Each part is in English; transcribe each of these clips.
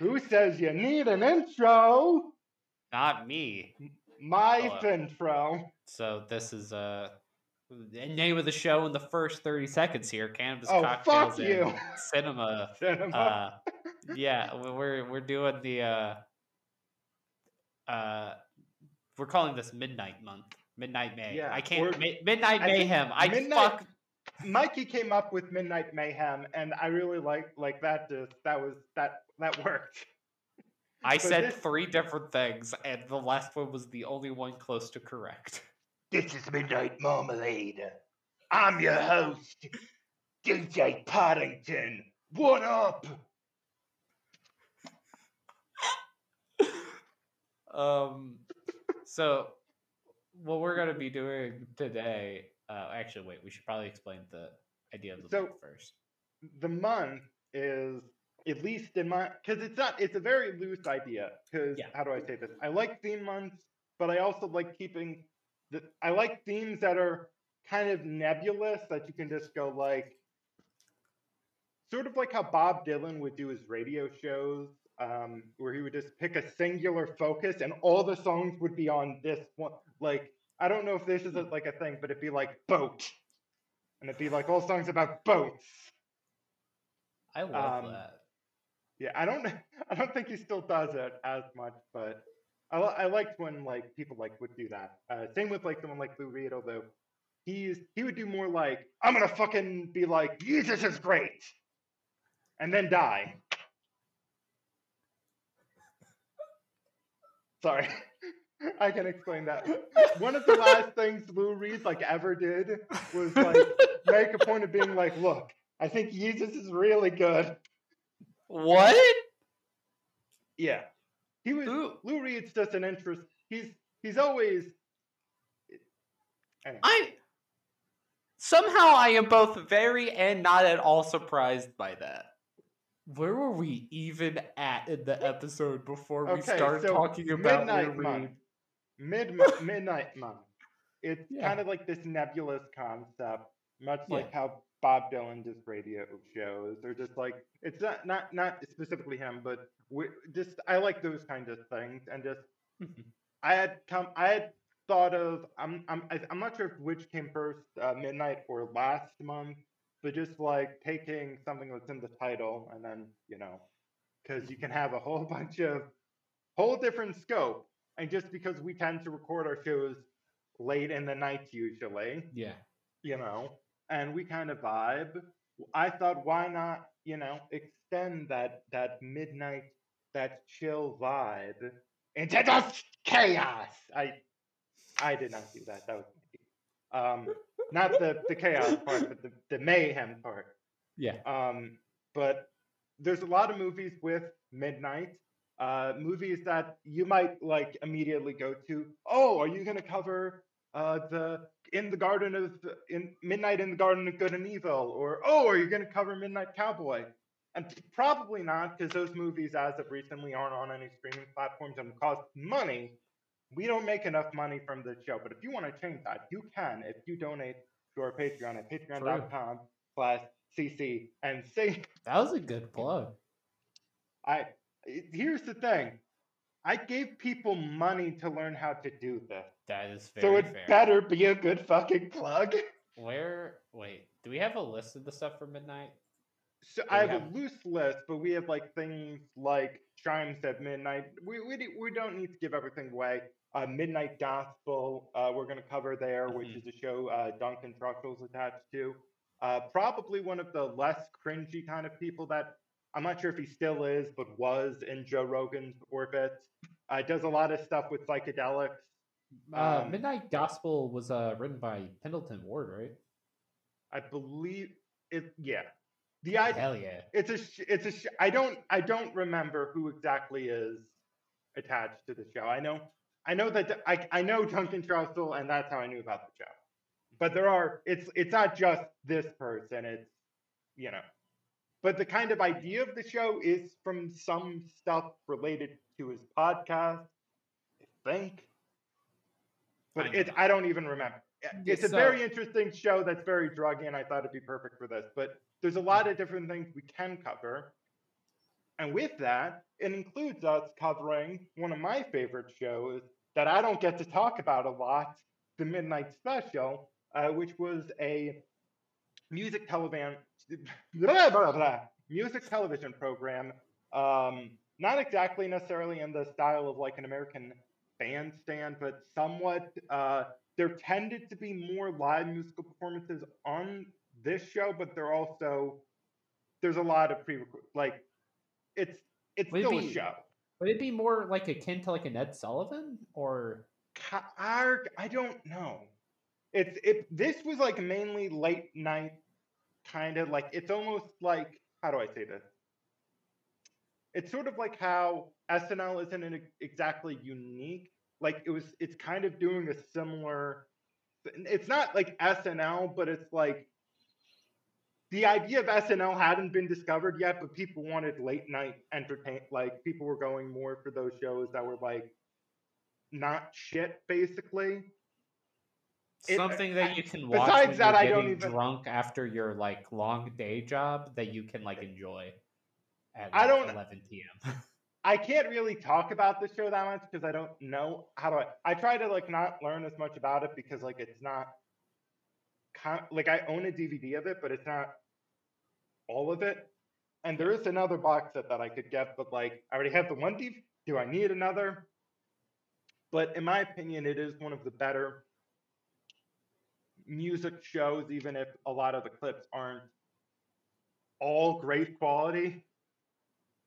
Who says you need an intro? Not me. My Hello. intro. So this is uh the name of the show in the first 30 seconds here. Cannabis Oh, cocktails fuck you. cinema. Cinema. Uh yeah, we- we're we're doing the uh uh we're calling this Midnight Month. Midnight May. Yeah, I can't Ma- Midnight I Mayhem. I Midnight- fuck Mikey came up with Midnight Mayhem, and I really like like that. Just that was that that worked. I but said this- three different things and the last one was the only one close to correct. This is Midnight Marmalade. I'm your host, DJ Paddington. What up? um so what we're going to be doing today uh actually wait we should probably explain the idea of the So- month first The month is at least in my because it's not it's a very loose idea because Yeah. how do I say this? I like theme months, but I also like keeping the I like themes that are kind of nebulous that you can just go like sort of like how Bob Dylan would do his radio shows, um, where he would just pick a singular focus and all the songs would be on this one. Like, I don't know if this is a, like a thing, but it'd be like boat. And it'd be like all songs about boats. i love um, that Yeah, I don't I don't think he still does it as much, but I, I liked when like people like would do that. Uh, same with like someone like Lou Reed, although he's he would do more like I'm gonna fucking be like Jesus is great, and then die. Sorry, I can explain that. One of the last things Lou Reed like ever did was like make a point of being like, look, I think Jesus is really good. what Yeah, he was. Ooh. Lou Reed's just an interest. He's he's always. Anyway, i somehow i am both very and not at all surprised by that where were we even at in the episode before we Okay, started so talking about midnight Lou month. Mid midnight month. It's Yeah. kind of like this nebulous concept, much Yeah. like how Bob Dylan does radio shows, or just like it's not not not specifically him, but we, just I like those kinds of things, and just Mhm. I had come I had thought of I'm I'm I'm not sure which came first, uh, midnight or last month, but just like taking something that's in the title and then you know, because you can have a whole bunch of whole different scope, and just because we tend to record our shows late in the night usually, yeah you know, and we kind of vibe. I thought, why not, you know, extend that that midnight, that chill vibe into the chaos. I I did not do that. That was me. um, not the the chaos part, but the the mayhem part. yeah Um, but there's a lot of movies with midnight. Uh, movies that you might like immediately go to. Oh, are you going to cover uh, the in the garden of in midnight in the garden of good and evil? Or oh, are you going to cover Midnight Cowboy? And probably not, because those movies, as of recently, aren't on any streaming platforms and cost money. We don't make enough money from the show. But if you want to change that, you can if you donate to our Patreon at patreon.com slash cc and say that was a good plug I here's the thing. I gave people money to learn how to do this. that is so it fair better be a good fucking plug. Where? Wait, do we have a list of the stuff for midnight? So I we have a loose list, but we have like things like chimes at midnight. We we, we don't need to give everything away. Uh, Midnight Gospel, uh, we're going to cover there, which Mhm. is a show uh, Duncan Trussell's attached to. Uh, probably one of the less cringy kind of people that I'm not sure if he still is, but was in Joe Rogan's orbit. Uh, does a lot of stuff with psychedelics. Uh, Um, midnight Gospel was uh, written by Pendleton Ward, right? I believe it. Yeah, the idea. Hell yeah! It's a. It's a. sh- I don't. I don't remember who exactly is attached to the show. I know. I know that. I. I know Duncan Trussell, and that's how I knew about the show. But there are. It's. It's not just this person. It's. You know. But the kind of idea of the show is from some stuff related to his podcast. I think. But I know. I don't even remember. Yeah, It's a so- very interesting show that's very druggy, and I thought it'd be perfect for this. But there's a lot of different things we can cover. And with that, it includes us covering one of my favorite shows that I don't get to talk about a lot, the Midnight Special, uh, which was a music television music television program. Um, not exactly necessarily in the style of like an American bandstand, but somewhat. Uh, there tended to be more live musical performances on this show, but there also there's a lot of pre like it's it's Would it still a show. Would it be more like akin to like an Ed Sullivan or Arg, I don't know. It's it. This was like mainly late night, kind of like it's almost like how do I say this? It's sort of like how SNL isn't an, exactly unique. Like it was, it's kind of doing a similar. It's not like SNL, but it's like the idea of SNL hadn't been discovered yet, but people wanted late night entertain. Like people were going more for those shows that were like not shit, basically. It- uh, something that you can watch besides when that, you're I don't even- drunk after your like long day job that you can like enjoy at I don't- 11 p.m. I can't really talk about the show that much because I don't know how do I. I try to like not learn as much about it because like it's not. Con- like I own a DVD of it, but it's not all of it. And there is another box set that I could get, but like I already have the one DVD. Do I need another? But in my opinion, it is one of the better music shows, even if a lot of the clips aren't all great quality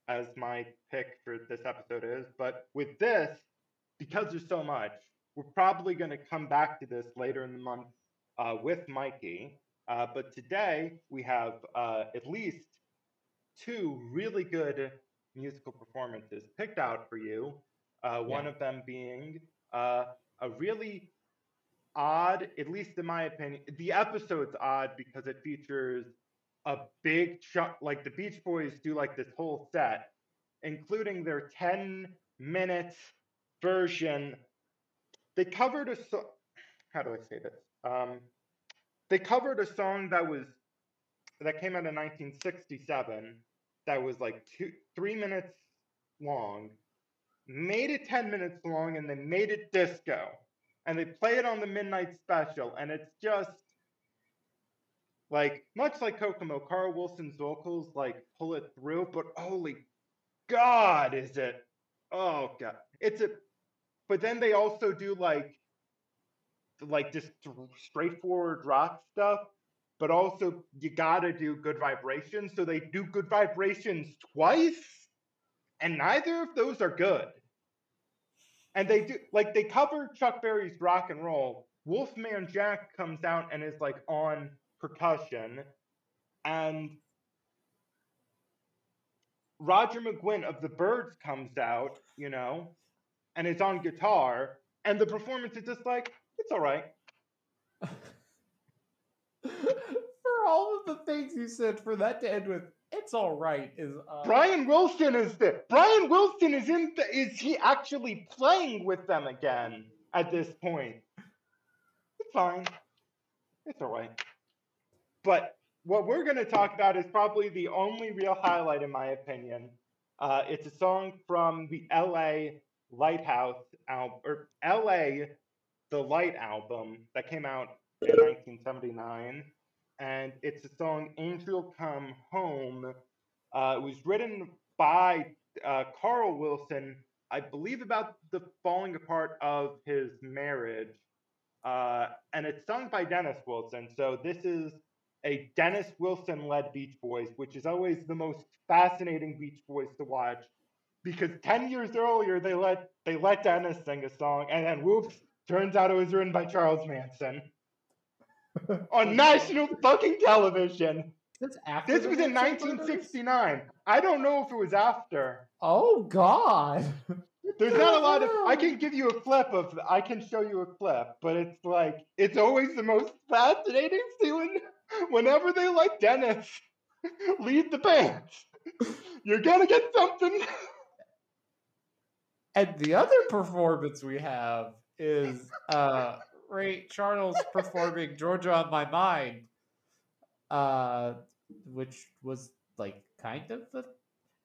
as my pick for this episode is. But with this, because there's so much, we're probably going to come back to this later in the month uh, with Mikey. Uh, but today we have uh, at least two really good musical performances picked out for you. Uh, One Yeah. of them being uh, a really odd, at least in my opinion, the episode's odd because it features a big chunk like the beach boys do like this whole set including their 10 minute version. They covered a so- how do i say this? Um, they covered a song that was that came out in 1967 that was like two three minutes long made it 10 minutes long and they made it disco and they play it on the midnight special and it's just like much like Kokomo, Carl Wilson's vocals like pull it through, but holy God, is it? Oh God, it's a. But then they also do like, like just straightforward rock stuff, but also you gotta do good vibrations. So they do good vibrations twice, and neither of those are good. And they do like they cover Chuck Berry's rock and roll. Wolfman Jack comes out and is like on percussion, and Roger McGuinn of the Byrds comes out, you know, and is on guitar, and the performance is just like it's all right. for all of the things you said, for that to end with "it's all right" is uh, Brian Wilson is there. Brian Wilson is in. The, is he actually playing with them again at this point? It's fine. It's all right. But what we're going to talk about is probably the only real highlight, in my opinion. Uh, it's a song from the L.A. Lighthouse album, or L.A. The Light album that came out in 1979, and it's the song "Angel Come Home." Uh, it was written by uh, Carl Wilson, I believe, about the falling apart of his marriage, uh, and it's sung by Dennis Wilson. So this is a Dennis Wilson-led Beach Boys, which is always the most fascinating Beach Boys to watch, because ten years earlier they let they let Dennis sing a song, and then whoops, turns out it was written by Charles Manson on national fucking television. That's after This was in Manson brothers? 1969. I don't know if it was after. Oh God! There's not a lot of. I can give you a clip of. I can show you a clip, but it's like it's always the most fascinating scene. Whenever they let Dennis lead the band, you're gonna get something. And the other performance we have is uh Ray Charles performing Georgia on My Mind. Uh which was like kind of the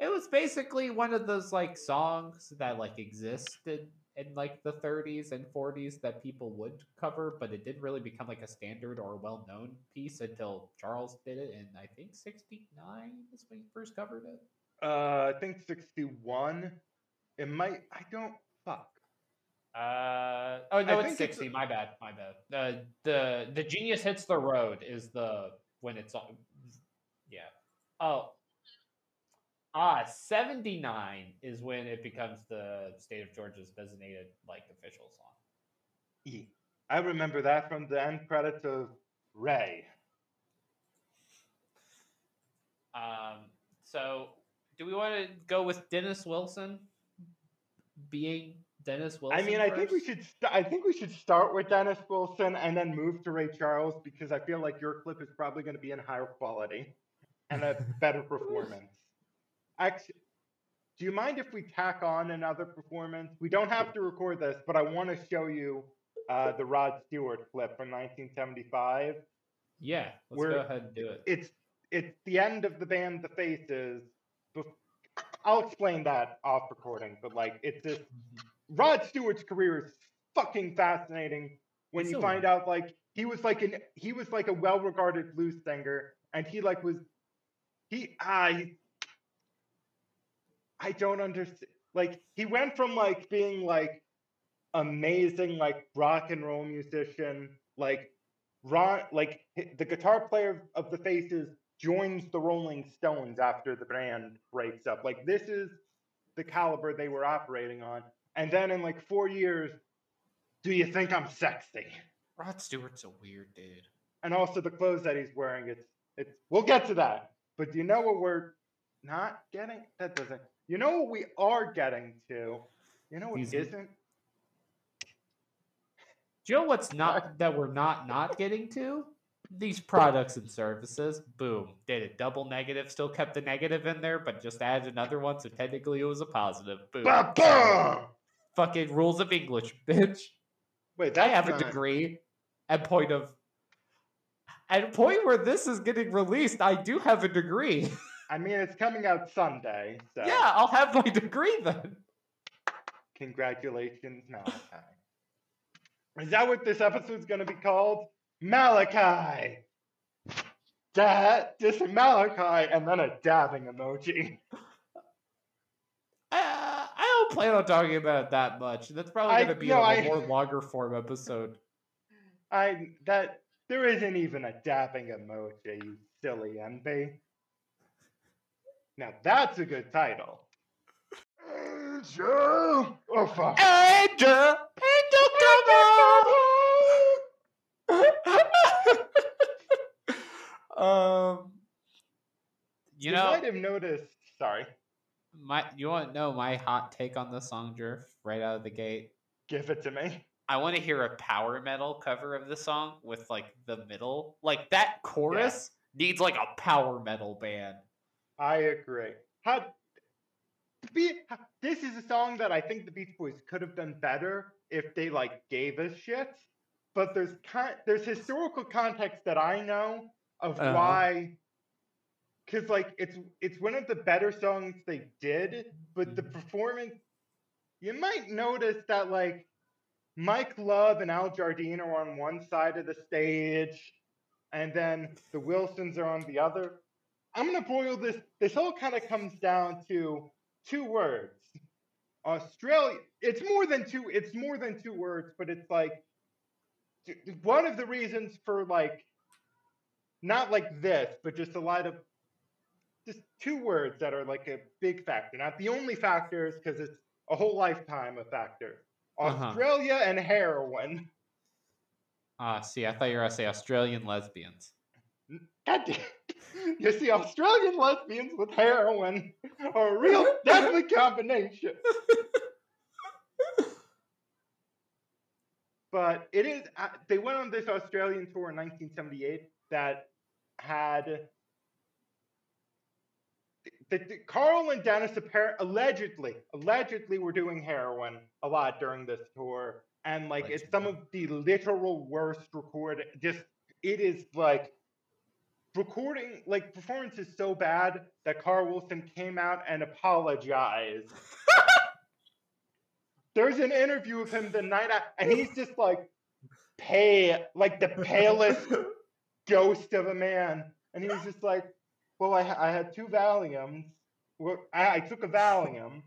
It was basically one of those like songs that like existed in like the 30s and 40s that people would cover, but it didn't really become like a standard or a well-known piece until Charles did it in I think 69 is when he first covered it. Uh, I think 61. It might. I don't. Fuck. Uh oh no, I it's think it's- sixty. My bad, my bad. Uh, the the genius hits the road is the when it's on. Yeah. Oh. Ah, seventy nine is when it becomes the state of Georgia's designated like official song. I remember that from the end credits of Ray. Um. So, do we want to go with Dennis Wilson being Dennis Wilson? I mean, I think we should. St- I think we should start with Dennis Wilson and then move to Ray Charles because I feel like your clip is probably going to be in higher quality and a better performance. Actually, do you mind if we tack on another performance? We don't have to record this, but I want to show you uh, the Rod Stewart clip from 1975. Yeah, let's go ahead and do it. It's it's the end of the band The Faces. I'll explain that off recording, but like it's this Rod Stewart's career is fucking fascinating when It's you find out like he was like an he was like a well-regarded blues singer and he like was he I I don't understand like he went from like being like amazing like rock and roll musician like Ron like the guitar player of the Faces joins the Rolling Stones after the band breaks up. Like this is the caliber they were operating on and then in like four years, do you think I'm sexy? Rod Stewart's a weird dude. And also the clothes that he's wearing, it's it's we'll get to that. But do you know what we're not getting? That doesn't you know what we are getting to? You know what He's- isn't? Do you know what's not that we're not not getting to? These products and services. Boom. Did it. Double negative. Still kept the negative in there, but just added another one, so technically it was a positive. Boom. Ba-bum! Fucking rules of English, bitch. Wait, I have a degree at point of at a point where this is getting released, I do have a degree. I mean, it's coming out Sunday, so Yeah, I'll have my degree then. congratulations, Malachi. Is that what this episode's going to be called? Malachi. Da, just Malachi, and then a dabbing emoji. I don't plan on talking about it that much. That's probably going to be no, a I- more longer form episode. I that there isn't even a dabbing emoji, you silly MB. Now that's a good title. Angel. Oh fuck. Angel, Angel, come on. um, you You know, might have noticed. Sorry. My you want to know my hot take on the song, Jerf, right out of the gate. Give it to me. I want to hear a power metal cover of the song with like the middle, like that chorus needs like a power metal band. I agree. How, be, this is a song that I think the Beach Boys could have done better if they like gave us shit. But there's con- there's historical context that I know of Uh-huh. why, because like it's it's one of the better songs they did, but the Mhm. performance, you might notice that like Mike Love and Al Jardine are on one side of the stage, and then the Wilsons are on the other. I'm gonna boil this. This all kind of comes down to two words. Australia. It's more than two. It's more than two words, but it's like one of the reasons for like not like this, but just a lot of just two words that are like a big factor. Not the only factors, because it's a whole lifetime of factors. Uh-huh. Australia and heroin. Ah, see, I thought you were gonna say Australian lesbians. You see, Australian lesbians with heroin are a real deadly combination. But it is, uh, they went on this Australian tour in 1978 that had. The, Carl and Dennis appar- allegedly, allegedly were doing heroin a lot during this tour. And like, it's some of the literal worst recorded, just, it is like recording like performance is so bad that Carl Wilson came out and apologized. There's an interview of him the night out, and he's just like pale, like the palest ghost of a man. And he was just like, "Well, I, I had two Valiums. Well, I, I took a Valium,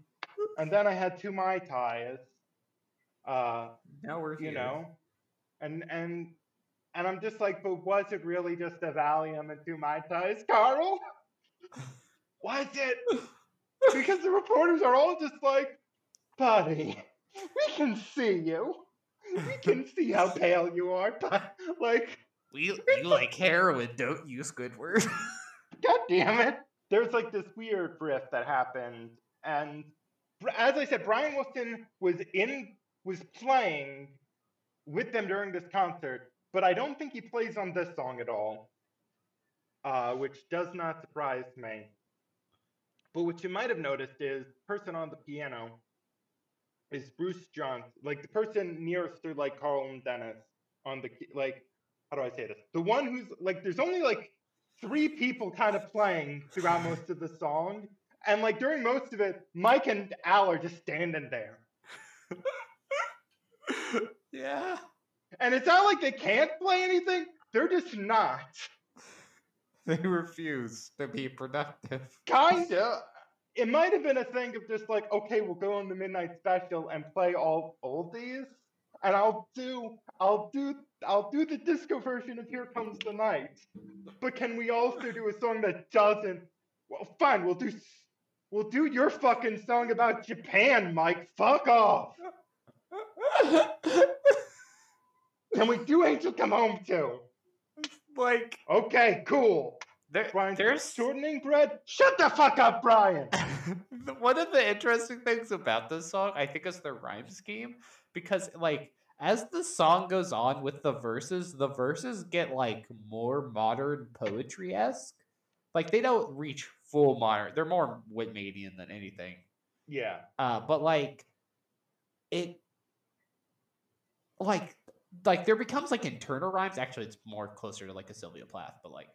and then I had two Mai Tais. Uh, now we're here. you know, and and and I'm just like, but was it really just a Valium and two Mai Tais, Carl? was it? Because the reporters are all just like, buddy, we can see you. We can see how pale you are, but like, We, you like heroin, don't use Squidward. god damn it. There's like this weird riff that happened, and as I said, Brian Wilson was in was playing with them during this concert, but I don't think he plays on this song at all, uh, which does not surprise me. But what you might have noticed is the person on the piano is Bruce Johnston, like the person nearest to like Carl and Dennis on the like how do I say this? The one who's like there's only like three people kind of playing throughout most of the song. And like during most of it, Mike and Al are just standing there. yeah. And it's not like they can't play anything, they're just not. They refuse to be productive. Kinda. It might have been a thing of just like, okay, we'll go on the midnight special and play all oldies. And I'll do I'll do I'll do the disco version of Here Comes the Night. But can we also do a song that doesn't well fine, we'll do we'll do your fucking song about Japan, Mike. Fuck off. Can we do Angel Come Home too? like Okay, cool. there, Brian, there's shortening bread. Shut the fuck up, Brian. One of the interesting things about this song, I think, is the rhyme scheme because, like, as the song goes on with the verses, the verses get like more modern poetry esque. Like they don't reach full modern; they're more Whitmanian than anything. Yeah. Uh, but like it, like like there becomes like internal rhymes. Actually, it's more closer to like a Sylvia Plath, but like,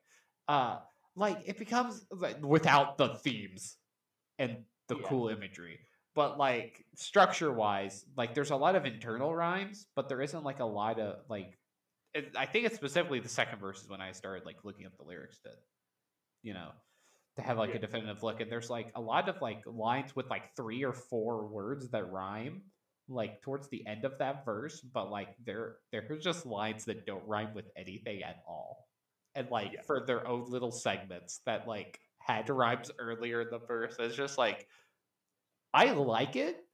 uh, like it becomes like without the themes and the Yeah. cool imagery. But like structure wise, like there's a lot of internal rhymes, but there isn't like a lot of like. It, I think it's specifically the second verse is when I started like looking up the lyrics to, you know, to have like Yeah. a definitive look. And there's like a lot of like lines with like three or four words that rhyme, like towards the end of that verse, but like they're they're just lines that don't rhyme with anything at all. And like Yeah. for their own little segments that like had rhymes earlier in the verse. It's just like I like it,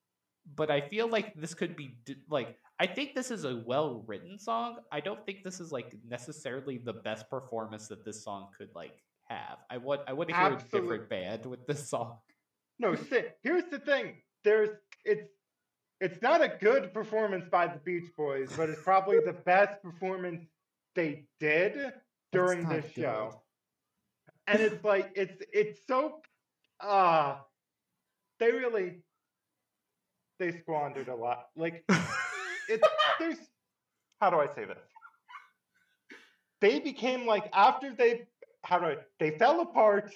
but I feel like this could be like I think this is a well written song. I don't think this is like necessarily the best performance that this song could like have. I want I want to hear a Absolute- different band with this song. No, si- here's the thing. There's it's it's not a good performance by the Beach Boys, but it's probably the best performance they did during not this show. And it's like it's it's so uh they really they squandered a lot. Like it's there's how do I say this? They became like after they how do I they fell apart,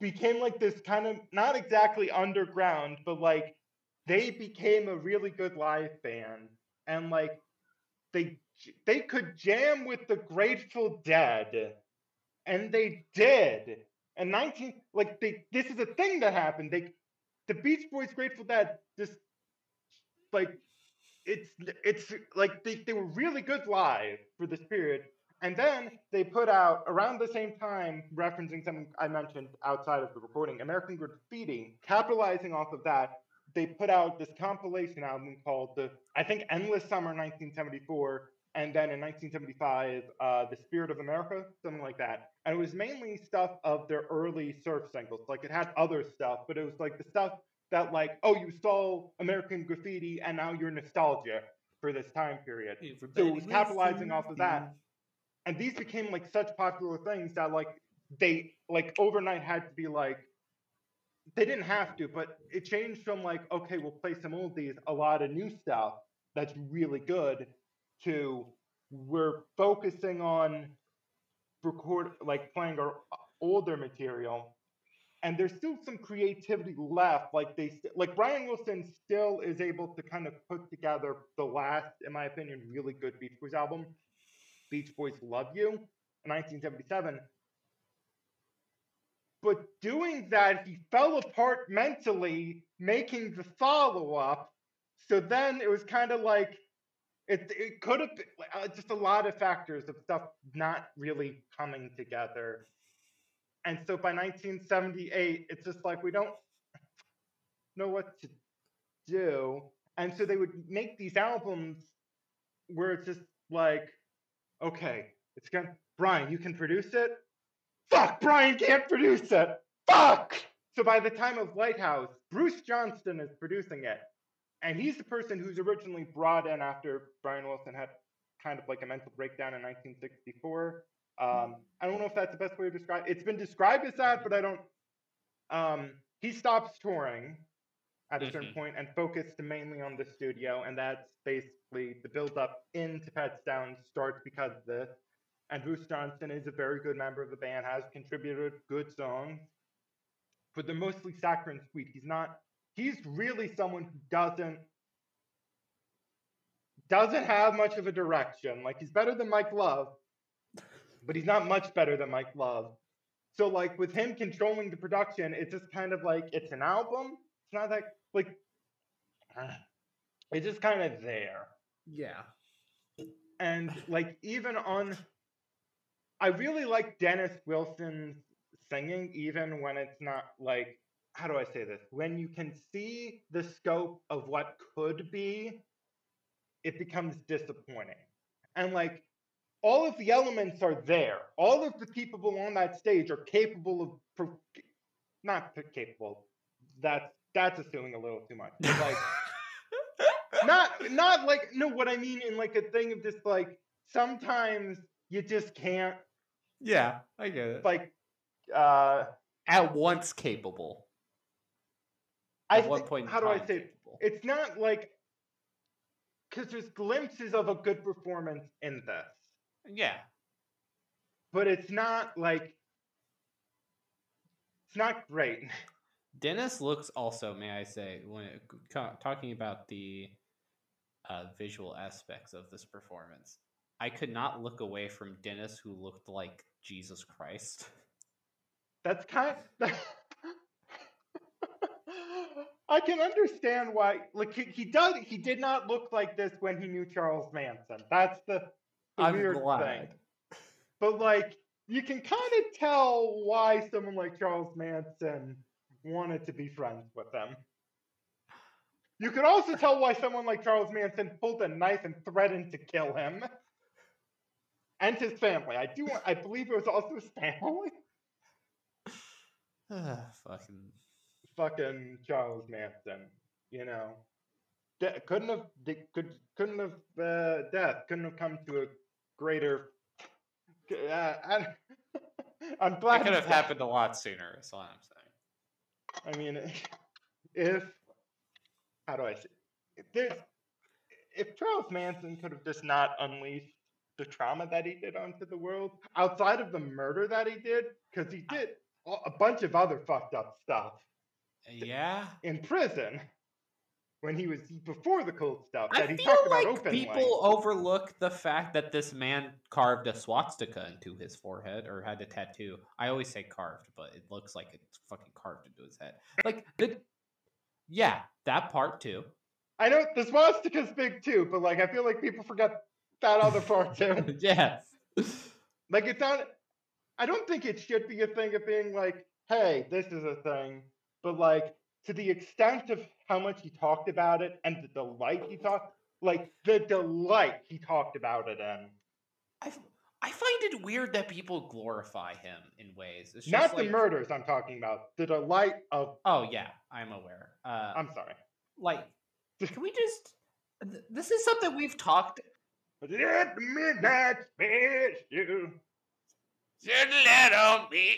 became like this kind of not exactly underground, but like they became a really good live band, and like they they could jam with the Grateful Dead, and they did. And 19 like they this is a thing that happened. They the Beach Boys Grateful Dead just like it's it's like they, they were really good live for this period. And then they put out around the same time referencing something i mentioned outside of the recording american graffiti capitalizing off of that they put out this compilation album called the i think endless summer 1974 and then in 1975 uh, the spirit of america something like that. And it was mainly stuff of their early surf singles. Like it had other stuff but it was like the stuff that like oh you saw american graffiti and now you're nostalgia for this time period. So it was capitalizing off of that. And these became like such popular things that like they like overnight had to be like they didn't have to but it changed from like okay we'll play some oldies a lot of new stuff that's really good to we're focusing on record like playing our uh, older material. And there's still some creativity left like they st- like brian wilson still is able to kind of put together the last in my opinion really good beach boys album beach boys love you in 1977 but doing that he fell apart mentally making the follow-up. So then it was kind of like it, it could have been uh, just a lot of factors of stuff not really coming together and so by 1978, it's just like we don't know what to do. And so they would make these albums where it's just like, okay, it's gonna Brian, you can produce it? Fuck, Brian can't produce it. Fuck! So by the time of Lighthouse, Bruce Johnston is producing it. And he's the person who's originally brought in after Brian Wilson had kind of like a mental breakdown in 1964 um, I don't know if that's the best way to describe. It. It's been described as that, but I don't. Um, he stops touring at a certain Mhm. point and focused mainly on the studio, and that's basically the build up into Pet Sound starts because of this. And Bruce Johnston is a very good member of the band, has contributed good songs, but they're mostly saccharine sweet. He's not. He's really someone who doesn't doesn't have much of a direction. Like he's better than Mike Love, but he's not much better than Mike Love. So like with him controlling the production, it's just kind of like it's an album. It's not that like it's just kind of there. Yeah. And like even on I really like Dennis Wilson's singing, even when it's not like how do I say this? When you can see the scope of what could be, it becomes disappointing. And like all of the elements are there. All of the people on that stage are capable of pro- not p- capable. That's that's assuming a little too much. But like not not like no what I mean in like a thing of just like sometimes you just can't Yeah, I get it. like uh At once capable. I At thi- point in how do I say capable. it's not like because there's glimpses of a good performance in this, Yeah. but it's not like it's not great. Dennis looks also, may I say, when it, talking about the uh, visual aspects of this performance, I could not look away from Dennis, who looked like Jesus Christ. That's kind. I can understand why. Like he, he does. He did not look like this when he knew Charles Manson. That's the, the I'm weird glad. thing. But like, you can kind of tell why someone like Charles Manson wanted to be friends with him. You could also tell why someone like Charles Manson pulled a knife and threatened to kill him and his family. I do. I believe it was also his family. Ah, fucking. Fucking Charles Manson. You know, De- couldn't have de- could couldn't have uh, death couldn't have come to a greater. Uh, I, I'm That glad could have that- happened a lot sooner, is all I'm saying. I mean, if how do I say? If there's if Charles Manson could have just not unleashed the trauma that he did onto the world outside of the murder that he did, because he did a bunch of other fucked up stuff. Yeah. in prison when he was before the cold stuff I that he feel talked about like openly. people overlook the fact that this man carved a swastika into his forehead or had a tattoo. I always say carved, but it looks like it's fucking carved into his head. Like the Yeah, that part too. I know the swastika's big too, but like I feel like people forget that other part too. yes. like it's not. I don't think it should be a thing of being like, hey, this is a thing, but like to the extent of how much he talked about it and the delight he talked, like the delight he talked about it in. I, I find it weird that people glorify him in ways. It's just Not like, the murders I'm talking about, the delight of. Oh yeah, I'm aware. Uh, I'm sorry. like, can we just? This is something we've talked. Let the midnight space you. Let on me.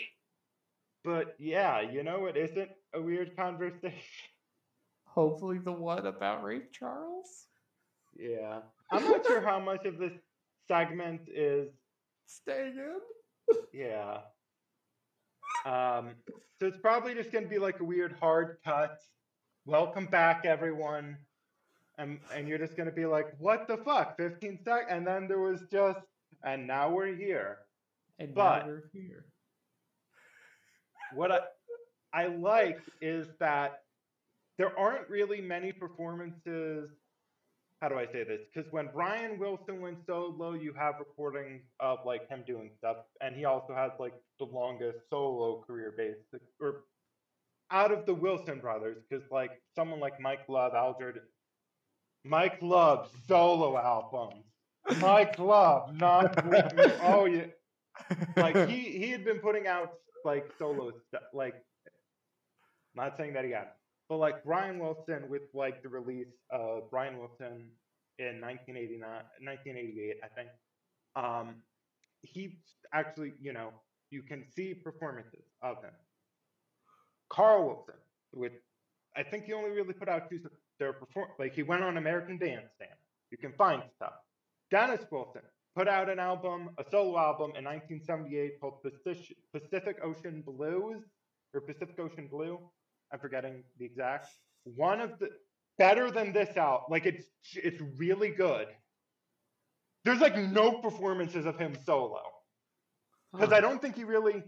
But yeah, you know it isn't a weird conversation. Hopefully, the one about Ray Charles. Yeah. I'm not sure how much of this segment is Staying in. Yeah. Um, so it's probably just gonna be like a weird hard cut. Welcome back, everyone. And and you're just gonna be like, what the fuck? 15 seconds, and then there was just, and now we're here. And But- now we're here. What I I like is that there aren't really many performances. How do I say this? Because when Brian Wilson went solo, you have recordings of like him doing stuff, and he also has like the longest solo career base, or out of the Wilson brothers, because like someone like Mike Love, Aldred, Mike Love solo albums, Mike Love, not oh yeah, like he he had been putting out like solo stuff like not saying that he had. But like brian wilson with like the release of brian wilson in 1989 1988 i think um he actually you know you can see performances of him. Carl wilson with i think he only really put out two their perform like he went on american bandstand you can find stuff. Dennis wilson put out an album, a solo album in 1978 called Pacific Ocean Blues or Pacific Ocean Blue. I'm forgetting the exact. One of the better than this out. Like it's it's really good. There's like no performances of him solo because I don't think he really.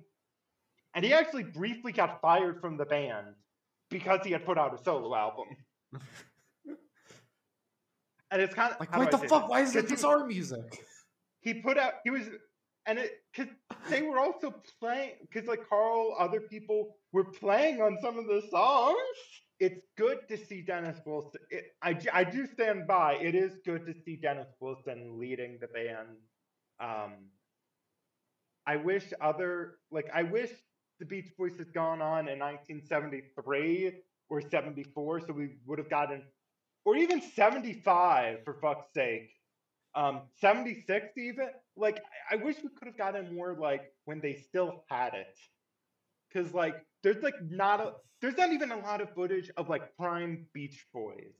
And he actually briefly got fired from the band because he had put out a solo album. and it's kind of like, what the fuck? Why is it this our music? he put out he was and it because they were also playing because like carl other people were playing on some of the songs. It's good to see dennis wilson. It, I, I do stand by it is good to see dennis wilson leading the band. Um i wish other like i wish the beach boys had gone on in 1973 or 74 so we would have gotten or even 75 for fuck's sake um 76 even like i wish we could have gotten more like when they still had it because like there's like not a there's not even a lot of footage of like prime beach boys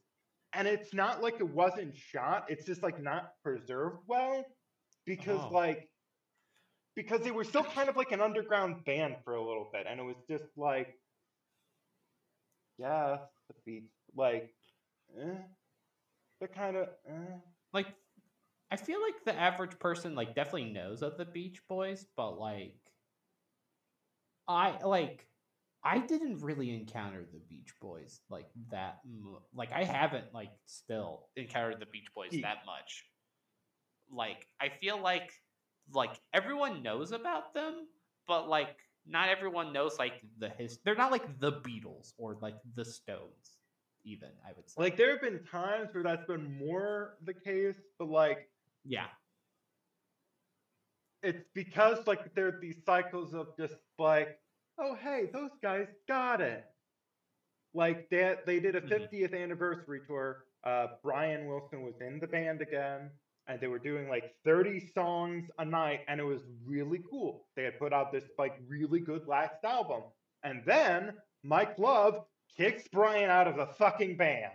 and it's not like it wasn't shot it's just like not preserved well because Oh. like because they were still kind of like an underground band for a little bit and it was just like yeah the beach like eh, they're kind of eh. Like, I feel like the average person like definitely knows of the Beach Boys, but like, I like, I didn't really encounter the Beach Boys like that. Mu- like, I haven't like still encountered the Beach Boys that much. Like, I feel like like everyone knows about them, but like not everyone knows like the his. They're not like the Beatles or like the Stones. Even I would say. Like there have been times where that's been more the case, but like yeah, it's because like there are these cycles of just like, oh hey, those guys got it. Like they they did a Mhm. 50th anniversary tour. Uh, Brian Wilson was in the band again, and they were doing like 30 songs a night, and it was really cool. They had put out this like really good last album, and then Mike Love kicks Brian out of the fucking band.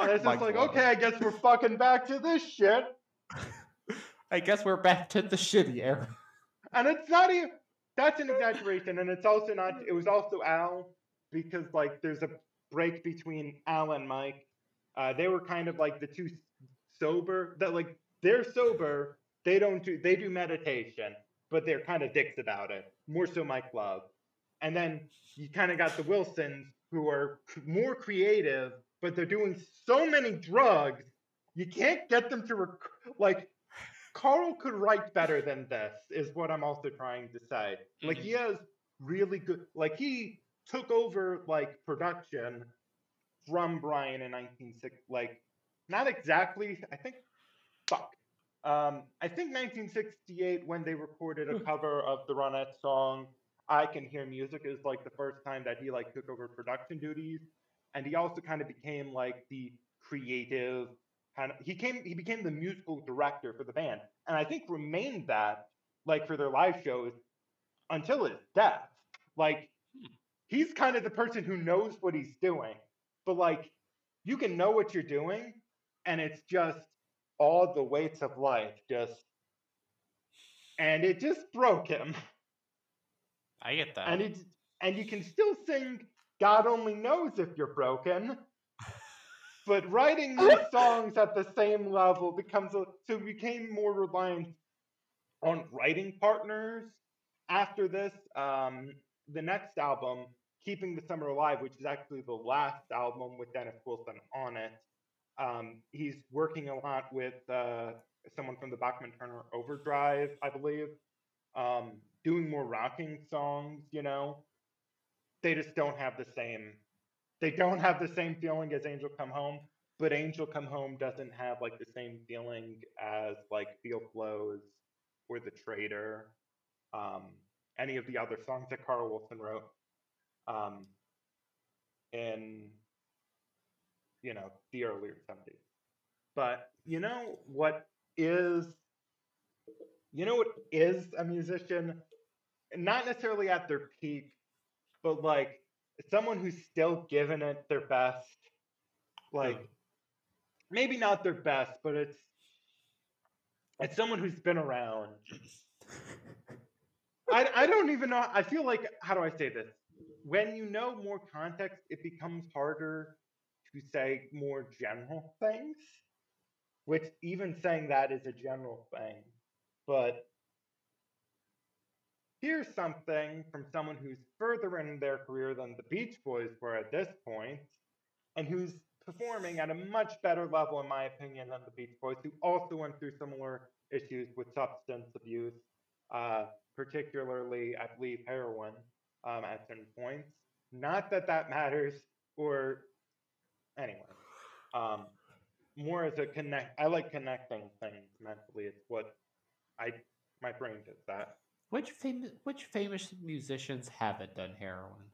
And it's just like, okay, I guess we're fucking back to this shit. I guess we're back to the shitty era. And it's not even that's an exaggeration, and it's also not it was also Al, because like there's a break between Al and Mike. Uh, they were kind of like the two sober that like they're sober, they don't do they do meditation, but they're kind of dicks about it. More so Mike Love. And then you kind of got the Wilsons who are more creative, but they're doing so many drugs, you can't get them to rec- like Carl could write better than this, is what I'm also trying to say. Like he has really good like he took over like production from Brian in 1960 like not exactly I think fuck. Um I think 1968 when they recorded a cover of the Ronette song I Can Hear Music is like the first time that he like took over production duties and he also kind of became like the creative kind of he came he became the musical director for the band and i think remained that like for their live shows until his death like hmm. he's kind of the person who knows what he's doing but like you can know what you're doing and it's just all the weights of life just and it just broke him. I get that. And it and you can still sing God only knows if you're broken. But writing these songs at the same level becomes a, so we became more reliant on writing partners after this. Um, the next album, Keeping the Summer Alive, which is actually the last album with Dennis Wilson on it, um, he's working a lot with uh, someone from the Bachman Turner Overdrive, I believe, um, doing more rocking songs. You know, they just don't have the same. They don't have the same feeling as Angel Come Home, but Angel Come Home doesn't have like the same feeling as like Feel Flows or The Trader, um, any of the other songs that Carl Wilson wrote. Um, in you know the earlier 70s. But you know what is you know what is a musician? Not necessarily at their peak, but like someone who's still giving it their best. Like maybe not their best, but it's it's someone who's been around. I I don't even know. I feel like how do I say this? When you know more context, it becomes harder to say more general things. Which even saying that is a general thing, but here's something from someone who's further in their career than the Beach Boys were at this point, and who's performing at a much better level, in my opinion, than the Beach Boys, who also went through similar issues with substance abuse, uh, particularly, I believe, heroin um, at certain points. Not that that matters, or anyway, um, more as a connect. I like connecting things mentally. It's what I my brain does that. Which famous which famous musicians haven't done heroin?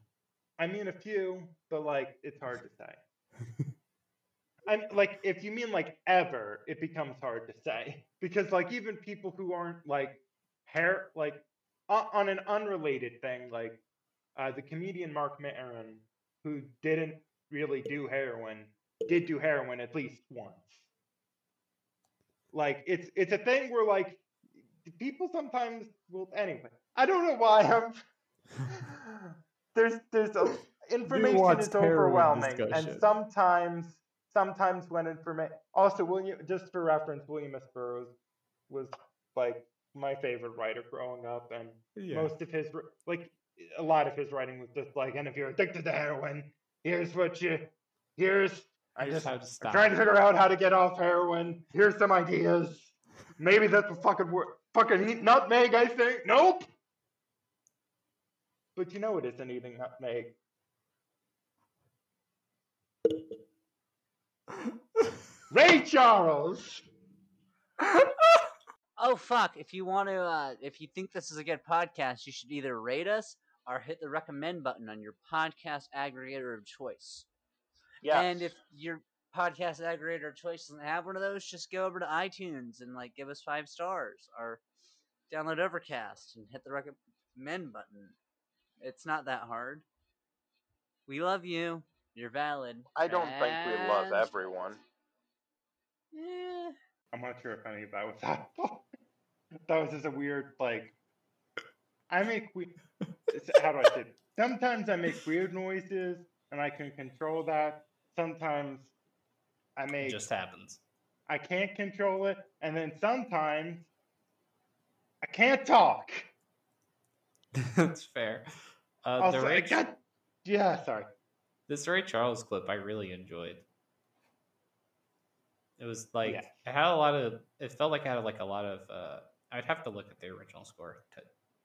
I mean, a few, but like it's hard to say. I'm like, if you mean like ever, it becomes hard to say because like even people who aren't like hair like on, on an unrelated thing, like uh, the comedian Marc Maron, who didn't really do heroin, did do heroin at least once. Like it's it's a thing where like people sometimes will anyway. I don't know why I'm there's there's a, information is overwhelming and sometimes sometimes when information also William just for reference William S. Burroughs was like my favorite writer growing up and most of his like a lot of his writing was just like and if you're addicted to heroin here's what you here's I Here's just I'm trying to figure out how to get off heroin. Here's some ideas. Maybe that's a fucking word. Fucking eat nutmeg, I think. Nope. But you know it isn't eating nutmeg. Ray Charles. Oh fuck! If you want to, uh, if you think this is a good podcast, you should either rate us or hit the recommend button on your podcast aggregator of choice. Yeah. And if your podcast aggregator of choice doesn't have one of those, just go over to iTunes and like give us five stars or download Overcast and hit the recommend button. It's not that hard. We love you. You're valid. I don't think we love everyone. Eh, I'm not sure if any of that was helpful. that was just a weird like. I make we. How do I say? It? Sometimes I make weird noises and I can control that. Sometimes I It just happens. I can't control it, and then sometimes I can't talk. That's fair. Uh, Also, the I Ray, got yeah, sorry. this Ray Charles clip I really enjoyed. It was like Yes. it had a lot of. It felt like it had like a lot of. Uh, I'd have to look at the original score to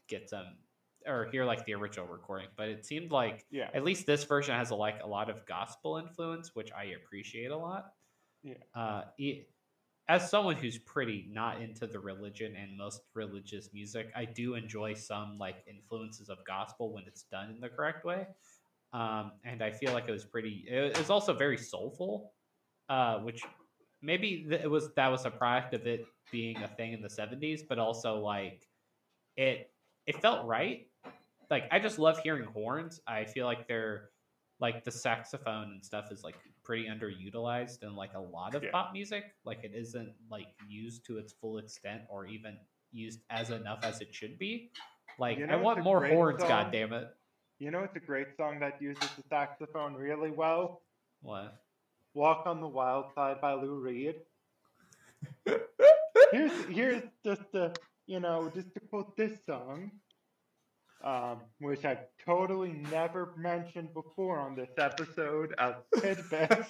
get some or hear like the original recording, but it seemed like Yeah, at least this version has a, like a lot of gospel influence, which I appreciate a lot. Yeah. Uh, it, as someone who's pretty not into the religion and most religious music, I do enjoy some like influences of gospel when it's done in the correct way. Um, and I feel like it was pretty. It was also very soulful, uh, which maybe it was that was a product of it being a thing in the '70s, but also like it it felt right. Like I just love hearing horns. I feel like they're like the saxophone and stuff is like pretty underutilized in like a lot of Yeah. pop music. Like it isn't like used to its full extent or even used as enough as it should be. Like You I know what's want more horns, god damn it. You know, it's a great song that uses the saxophone really well. What? "Walk on the Wild Side" by Lou Reed. Here's here's just a you know just to quote this song, um, which I've totally never mentioned before on this episode of Tidbits,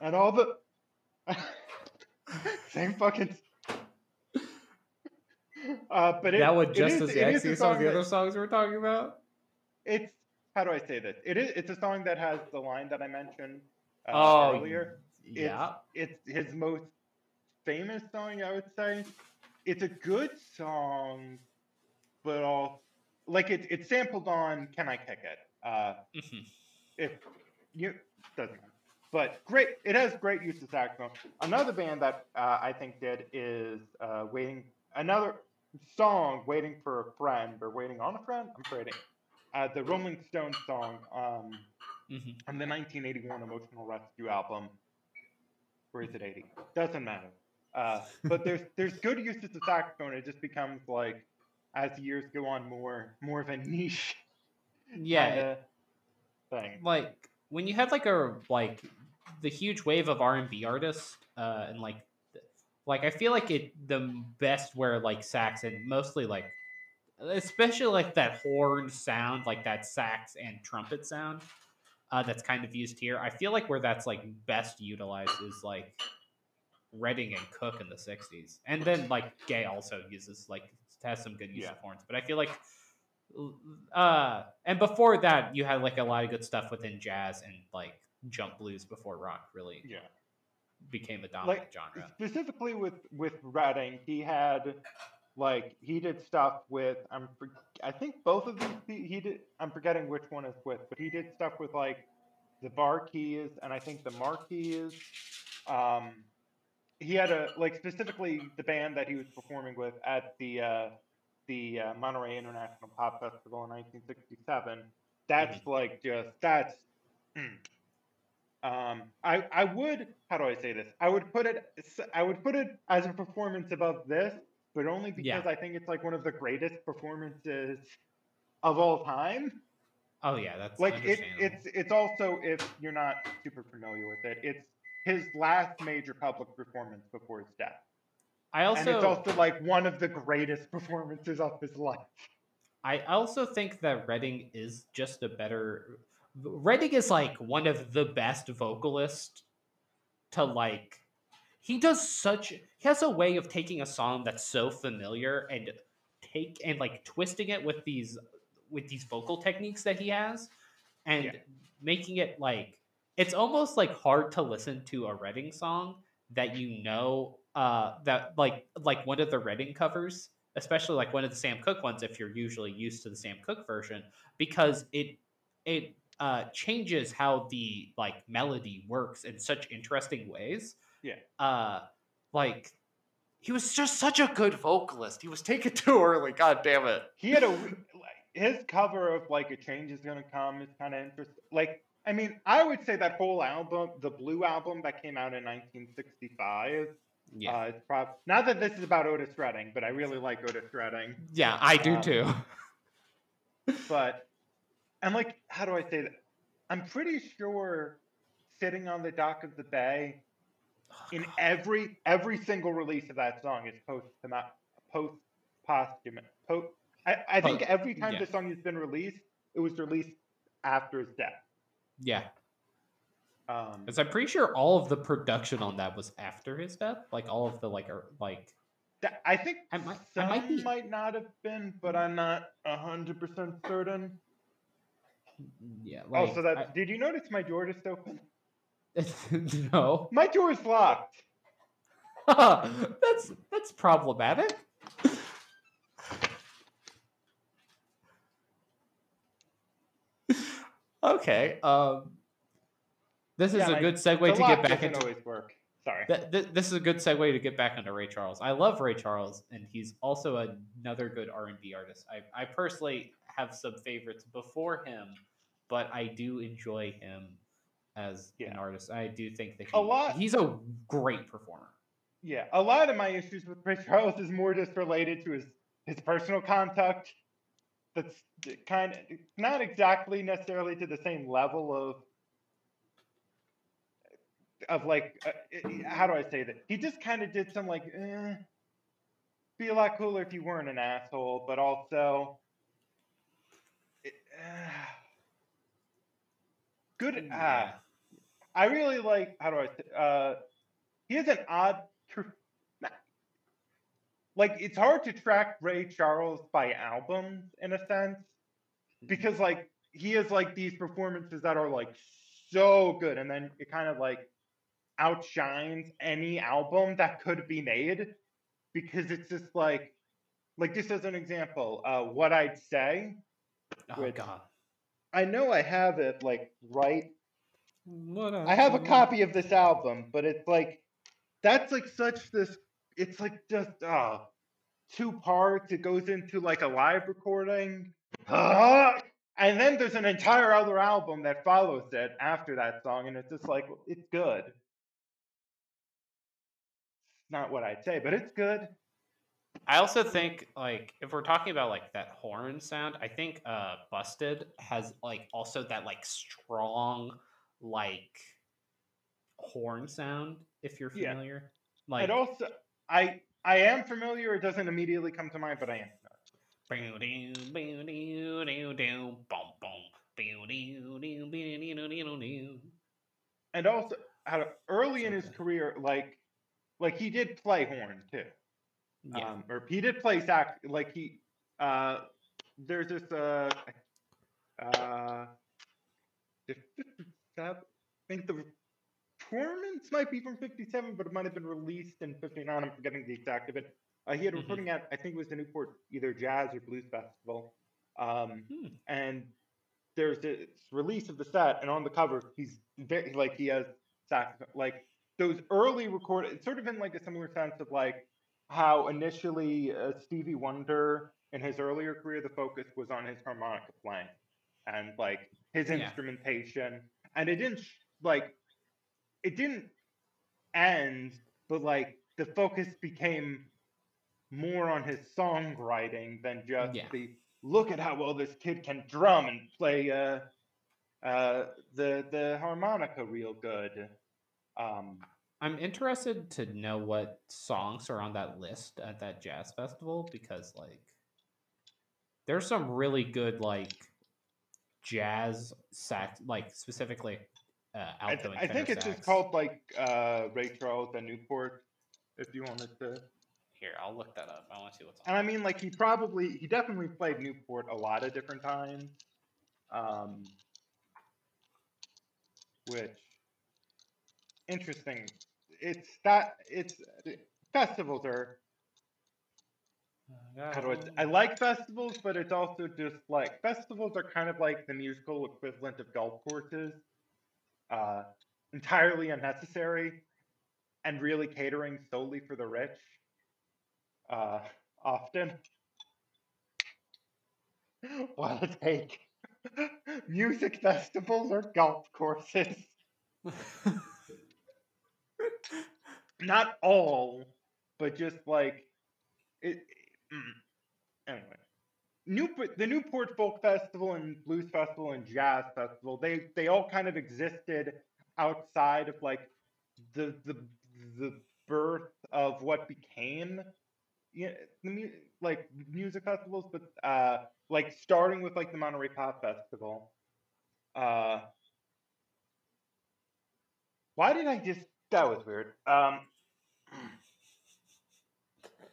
and all the same fucking. Uh, but it, that would just is- as sexy as some of the other songs we we're talking about. it's how do I say this? It is it's a song that has the line that I mentioned uh, oh, earlier. yeah. It's his most famous song, I would say. It's a good song, but all like it, it's sampled on "Can I Kick It?" Uh, Mhm. if you doesn't. But great, it has great use of saxophone. Another band that uh, I think did is uh, waiting. Another song, "Waiting for a Friend" or "Waiting on a Friend." I'm forgetting. Uh, the Rolling Stones song um, Mhm. on the 1981 Emotional Rescue album. Or is it 80? Doesn't matter. Uh, but there's there's good uses of saxophone. It just becomes like, as years go on, more more of a niche Yeah, thing. like when you had like a like the huge wave of R and B artists, uh, and like like I feel like it the best where like sax and mostly like especially like that horn sound, like that sax and trumpet sound, uh, that's kind of used here. I feel like where that's like best utilized is like Redding and Cooke in the '60s, and then like Gaye also uses like has some good use Yeah. of horns, but I feel like uh and before that you had like a lot of good stuff within jazz and like jump blues before rock really Yeah. became a dominant Like genre specifically with with Redding, he had like he did stuff with I'm I think both of these he- he did I'm forgetting which one is with, but he did stuff with like the Bar-Kays and I think the Mar-Keys. Um, he had a like specifically the band that he was performing with at the uh, the uh, Monterey International Pop Festival in 1967. That's like just that's. mm. Um, I I would how do I say this? I would put it I would put it as a performance above this, but only because Yeah. I think it's like one of the greatest performances of all time. oh yeah that's Like it, it's it's also if you're not super familiar with it, it's his last major public performance before his death, i also and it's also like one of the greatest performances of his life. I also think that Redding is just a better. Redding is like one of the best vocalists to like. He does such. He has a way of taking a song that's so familiar and take and like twisting it with these with these vocal techniques that he has, and Yeah. making it like it's almost like hard to listen to a Redding song that you know uh that like like one of the Redding covers especially like one of the Sam Cooke ones if you're usually used to the Sam Cooke version because it it uh changes how the like melody works in such interesting ways. Yeah. Uh like he was just such a good vocalist. He was taken too early. God damn it. He had a like his cover of like a change is gonna come is kind of interesting. Like I mean, I would say that whole album, the Blue album that came out in 1965, Yeah. uh, it's prob- not that this is about Otis Redding, but I really like Otis Redding. yeah, I do um, too. But and like, how do I say that? I'm pretty sure sitting on the dock of the bay in every every single release of that song is post post posthumous. Po- I, I think every time yeah. the song has been released, it was released after his death. Yeah. Um, Because I'm pretty sure all of the production on that was after his death. Like all of the like er, like that- I think I might- I might be- might not have been, but I'm not hundred percent certain. yeah. Like, oh, so that did you notice my door just open? No. My door is locked. that's that's problematic. Okay. Um, this is Yeah, a like, good segue to get back into. always work. Sorry. Th- th- this is a good segue to get back into Ray Charles. I love Ray Charles, and he's also another good R and B artist. I, I personally have some favorites before him, but I do enjoy him as an artist. I do think that A lot- he's a great performer. yeah, a lot of my issues with Ray Charles is more just related to his his personal conduct. That's kind of not exactly necessarily to the same level of of like uh, uh, how do I say that? He just kind of did some like eh, be a lot cooler if you weren't an asshole, but also it, uh, good. Uh, I really like how do I say? Uh, he has an odd, like it's hard to track Ray Charles by albums in a sense because like he has like these performances that are like so good, and then it kind of like outshines any album that could be made because it's just like like just as an example, uh, what I'd say. Oh Which- god. I know I have it like right What I have a copy of this album, but it's like that's like such this it's like just uh two parts. It goes into like a live recording. Ah! and then there's an entire other album that follows it after that song, and it's just like it's good. Not what I'd say, but it's good. I also think like if we're talking about like that horn sound, I think uh Busted has like also that like strong like horn sound if you're Yeah. familiar. Like and also, I I am familiar. It doesn't immediately come to mind, but I am. And also, early in his career, like like he did play horn too. Yeah. um, or he did play sax. Like he, uh, there's this, uh, uh, the 57 I think the performance might be from 57, but it might have been released in 59. I'm forgetting the exact of it. Uh, he had a Mhm. recording at, I think it was the Newport either Jazz or Blues Festival. Um, Hmm. and there's this release of the set, and on the cover, he's very, like, he has sax, like, those early record, it's sort of in like a similar sense of like how initially uh, Stevie Wonder in his earlier career, the focus was on his harmonica playing and like his Yeah. instrumentation, and it didn't sh- like it didn't end, but like the focus became more on his songwriting than just Yeah. the look at how well this kid can drum and play uh, uh, the the harmonica real good. Um, I'm interested to know what songs are on that list at that jazz festival because like there's some really good like jazz sax like specifically uh I, th- I think it's just called like uh, Ray Charles and Newport, if you wanted to. here i'll look that up i want to see what's on And I mean, like he probably he definitely played Newport a lot of different times. Um, which interesting. It's that it's festivals are how do I, I like festivals, but it's also just like festivals are kind of like the musical equivalent of golf courses, uh, entirely unnecessary, and really catering solely for the rich. Uh, often, what a take! Music festivals or golf courses? Not all, but just like it. mm. Anyway, Newport, the Newport Folk Festival and Blues Festival and Jazz Festival, they they all kind of existed outside of like the the the birth of what became the mu- like music festivals, but uh, like starting with like the Monterey Pop Festival. Uh, why did I just? That was weird. Um,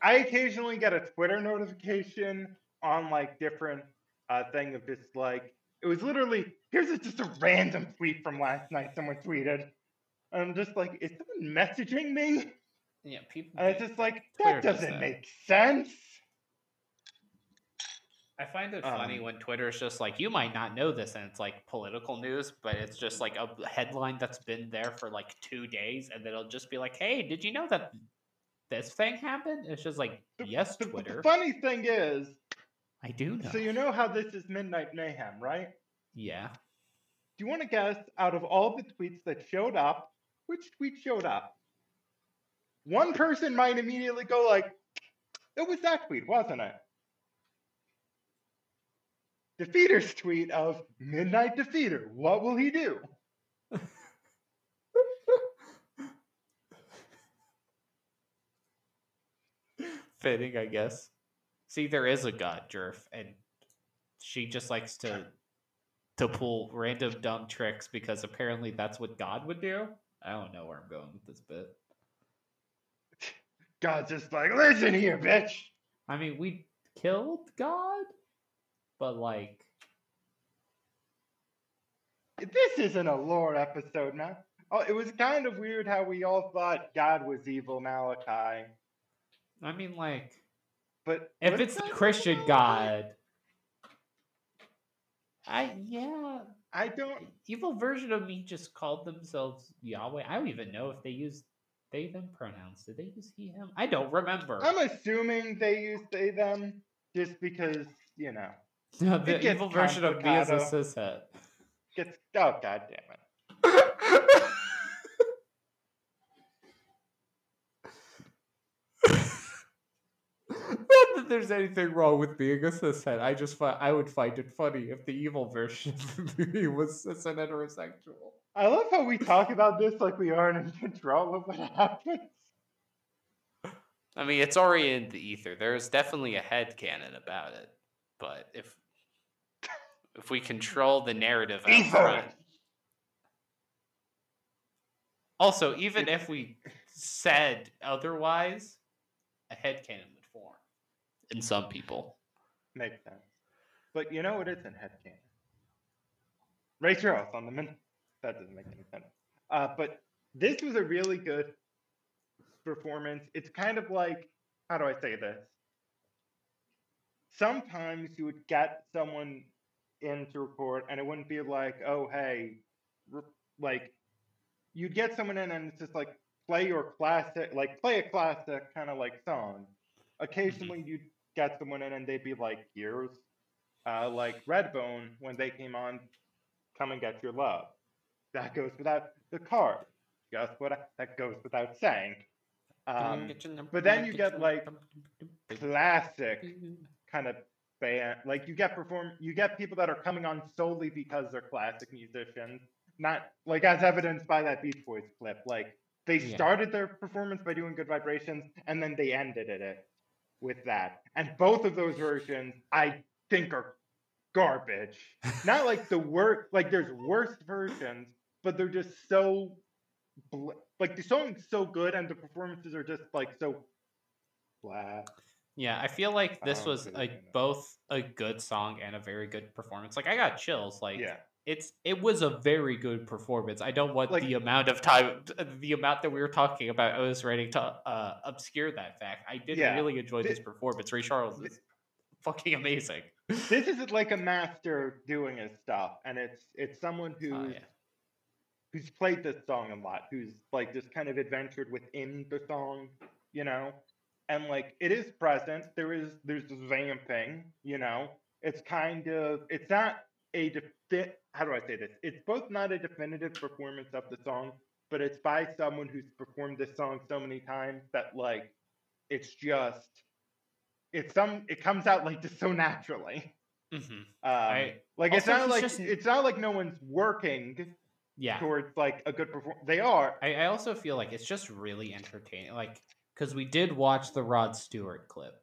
I occasionally get a Twitter notification on like different uh, thing of just like it was literally here's a, just a random tweet from last night. Someone tweeted. And I'm just like, is someone messaging me? yeah people And it's just like that does doesn't that. make sense. I find it funny Um, when Twitter's just like, you might not know this, and it's like political news, but it's just like a headline that's been there for like two days, and then it'll just be like, hey, did you know that this thing happened? It's just like, The- yes, the, the Twitter. funny thing is, I do know. so you know how this is Midnight Mayhem, right? yeah. Do you want to guess out of all the tweets that showed up, which tweet showed up? one person might immediately go like, "It was that tweet, wasn't it?" Defeater's tweet of Midnight Defeater. What will he do? Fitting, I guess. See, there is a god, Jerf, and she just likes to to pull random dumb tricks because apparently that's what God would do. I don't know where I'm going with this bit. God's just like, listen here, bitch. I mean, we killed God, but like, This isn't a lore episode, man. Oh, it was kind of weird how we all thought God was evil Malachi. I mean, like, But if it's the Christian Malachi? God, I yeah, I don't. evil version of me just called themselves Yahweh. I don't even know if they used they them pronouns. Did they use he him? I don't remember. I'm assuming they use they them just because you know No, the evil version of me is a complicado. cishet. gets. Oh god damn it! Not that there's anything wrong with being a cishet. I just find I would find it funny if the evil version of me was cis and heterosexual. I love how we talk about this like we aren't in control of what happens. I mean, it's already in the ether. There's definitely a head canon about it, but if if we control the narrative out Ether. front, Also, even if we said otherwise, a headcanon would form. In some people, Makes sense. But you know what isn't headcanon? Ray Charles on the min. That doesn't make any sense. Uh, but this was a really good performance. It's kind of like, how do I say this? Sometimes you would get someone in to record, and it wouldn't be like, oh, hey, like, you'd get someone in, and it's just like, play your classic, like, play a classic kind of like song. Occasionally, you'd get someone in, and they'd be like, years. uh, like Redbone when they came on, come and get your love. That goes without the card. Guess what? I- That goes without saying. Um, but then you get, like, classic kind of band. Like you get perform, you get people that are coming on solely because they're classic musicians, not like as evidenced by that Beach Boys clip. Like they Yeah. started their performance by doing Good Vibrations, and then they ended it with that. And both of those versions, I think, are garbage. Not like the worst. Like there's worse versions, but they're just so. Bl- like the song's so good, and the performances are just like so flat. Yeah, I feel like this was a, both a good song and a very good performance. Like I got chills. Like yeah. It's it was a very good performance. I don't want Like- the amount of time, the amount that we were talking about. I was ready to uh, obscure that fact. I did Yeah, really enjoy thi- this performance. Ray Charles is fucking amazing. this is like a master doing his stuff, and it's it's someone who's Oh, yeah. who's played this song a lot, who's like just kind of adventured within the song, you know, and like it is present. There is there's this vamping, you know. It's kind of it's not a defi- how do I say this? It's both not a definitive performance of the song, but it's by someone who's performed this song so many times that like it's just it's some it comes out like just so naturally. hmm Um, I- like it's not like just- it's not like no one's working Yeah, towards like a good perform. They are. I, I also feel like it's just really entertaining. Like because we did watch the Rod Stewart clip.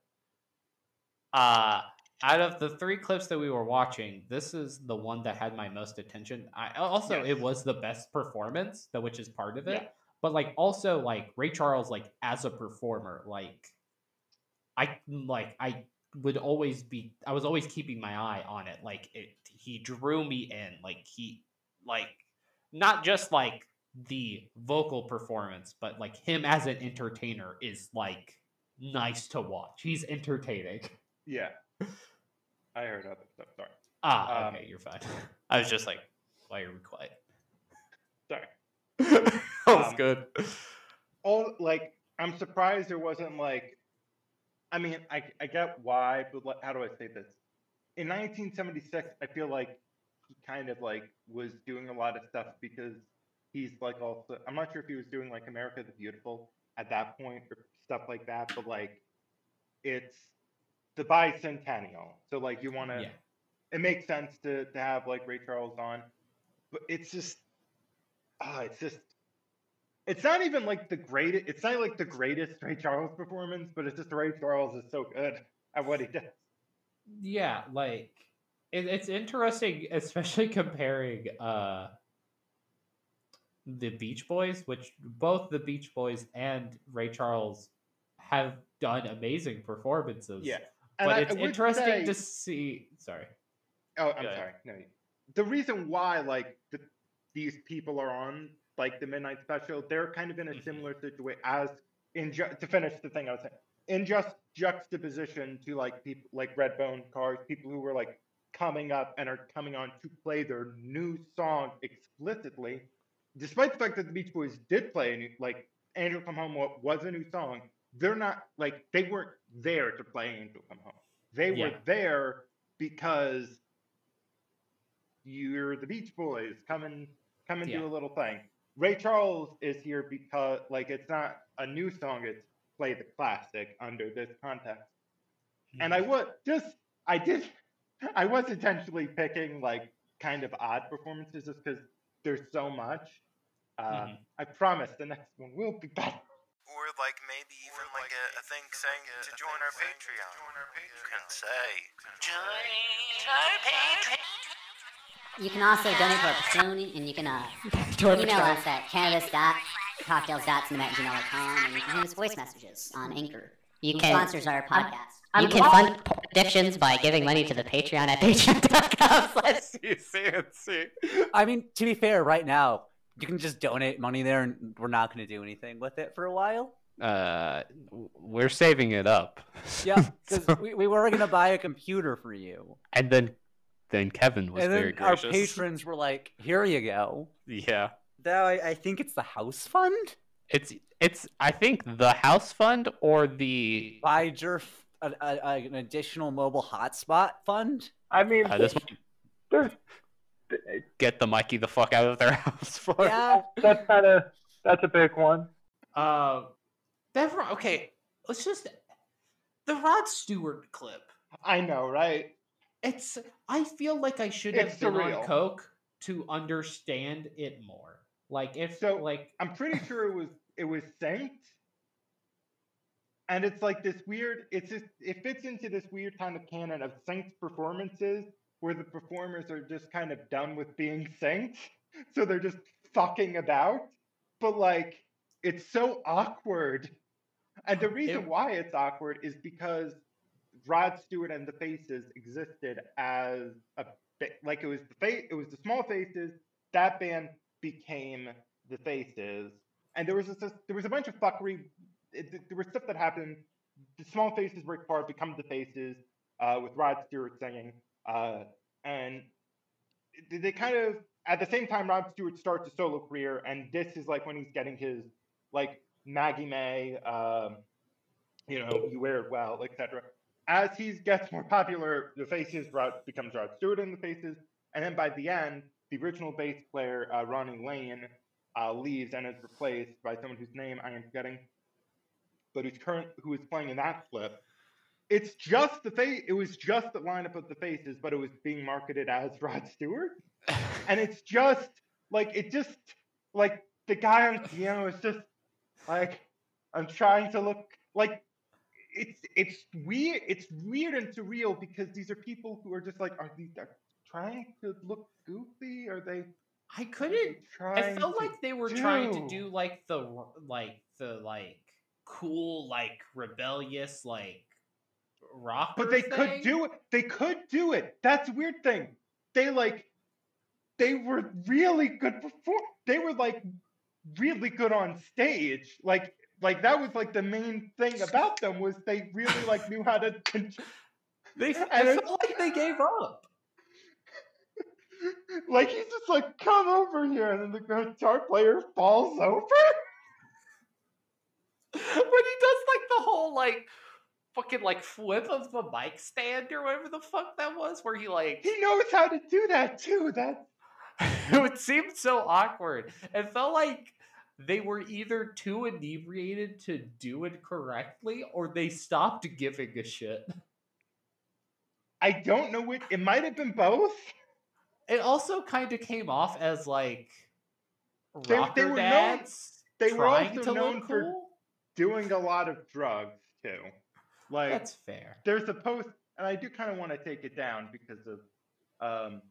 Uh out of the three clips that we were watching, this is the one that had my most attention. I also Yes. it was the best performance, that which is part of it. Yeah. But like also like Ray Charles, like as a performer, like I like I would always be I was always keeping my eye on it. Like it he drew me in. Like he like not just like the vocal performance, but like him as an entertainer is like nice to watch. He's entertaining. Yeah. I heard other stuff. Sorry. Ah, Um, okay, you're fine. I was just like, Why are we quiet? Sorry. that was Um, good. All like I'm surprised there wasn't like. I mean, I I get why, but like, how do I say this? In 1976, I feel like he kind of like was doing a lot of stuff because he's like also. I'm not sure if he was doing like America the Beautiful at that point or stuff like that, but like it's the bicentennial. So like you want to Yeah. it makes sense to to have like Ray Charles on, but it's just ah, it's just it's not even like the greatest. It's not like the greatest Ray Charles performance, but it's just Ray Charles is so good at what he does. yeah like it, it's interesting especially comparing uh the beach boys which both the beach boys and ray charles have done amazing performances Yeah, but I- it's I interesting say- to see sorry Oh, I'm Go sorry. No, the reason why like the, these people are on like the midnight special, they're kind of in a Mhm. similar situation as in ju- to finish the thing I was saying in just juxtaposition to like people like Redbone Cars, people who were like coming up and are coming on to play their new song explicitly, despite the fact that the Beach Boys did play a new, like Angel Come Home wa- was a new song. They're not like they weren't there to play Angel Come Home. They were there because you're the Beach Boys. Come and come and Yeah. do a little thing. Ray Charles is here because like it's not a new song, it's play the classic under this context. And I would just I did I was intentionally picking like kind of odd performances just because there's so much. Uh, Mhm. I promise the next one will be better. Or like maybe even like a, a thing saying to join our Patreon. You can say, join our Patreon. You can also donate to our Patreon, and you can uh, email us at cannabis.cocktails.cinema@gmail.com, and you can send us voice messages on Anchor. You can sponsors our podcast. you can fund porn addictions by giving money to the Patreon at patreon.com slash I mean, to be fair, right now you can just donate money there, and we're not going to do anything with it for a while. Uh, we're saving it up. Yeah, because So- we, we were going to buy a computer for you, and then then Kevin was and very then our patrons were like, "Here you go." Yeah, Now I, I think it's the house fund. it's it's. I think the house fund or the Buy Jerf a, a, a- an additional mobile hotspot fund. I mean, uh, this might there's get the Mikey the fuck out of their house for. Yeah, that's kind of that's a big one. uh that Ro- okay let's just the rod stewart clip I know, right? it's i feel like i should have It's been surreal. on coke to understand it more like if So- like I'm pretty sure it was it was synced. And it's like this weird it's just it fits into this weird kind of canon of synced performances where the performers are just kind of done with being synced. So they're just fucking about. But like it's so awkward. And the reason It- why it's awkward is because Rod Stewart and the Faces existed as a ba- like it was the fa- it was the Small Faces. That band became the Faces, and there was this, there was a bunch of fuckery. It, there was stuff that happened. The Small Faces break apart, become the Faces, uh, with Rod Stewart singing, uh, and they- kind of at the same time Rod Stewart starts a solo career, and this is like when he's getting his like Maggie May, um, you know, you wear it well, etc. As he gets more popular, the faces Rod becomes Rod Stewart in the faces, and then by the end, the original bass player uh, Ronnie Lane uh, leaves and is replaced by someone whose name I am forgetting, but who's current who is playing in that flip. It's just the face. It was just the lineup of the faces, but it was being marketed as Rod Stewart, and it's just like it just like the guy on piano is just like I'm trying to look like it's it's weird it's weird and surreal because these are people who are just like are these are trying to look goofy are they i couldn't I felt like they were trying to do? do like the like the like cool like rebellious like rock. but they could do it. They could do it. That's the weird thing. They like they were really good before. They were like really good on stage. Like like that was like the main thing about them was they really like knew how to They And I felt like they gave up. like he's just like come over here and then the guitar player falls over. When he does like the whole like fucking like flip of the mic stand or whatever the fuck that was, where he like he knows how to do that too that it seemed so awkward. It felt like they were either too inebriated to do it correctly or they stopped giving a shit. I don't know which. It might have been both. It also kind of came off as like They- rocker they were known- dads They were trying also to known look for cool. doing a lot of drugs too. Like That's fair. there's a post, and I do kind of want to take it down because of. Um,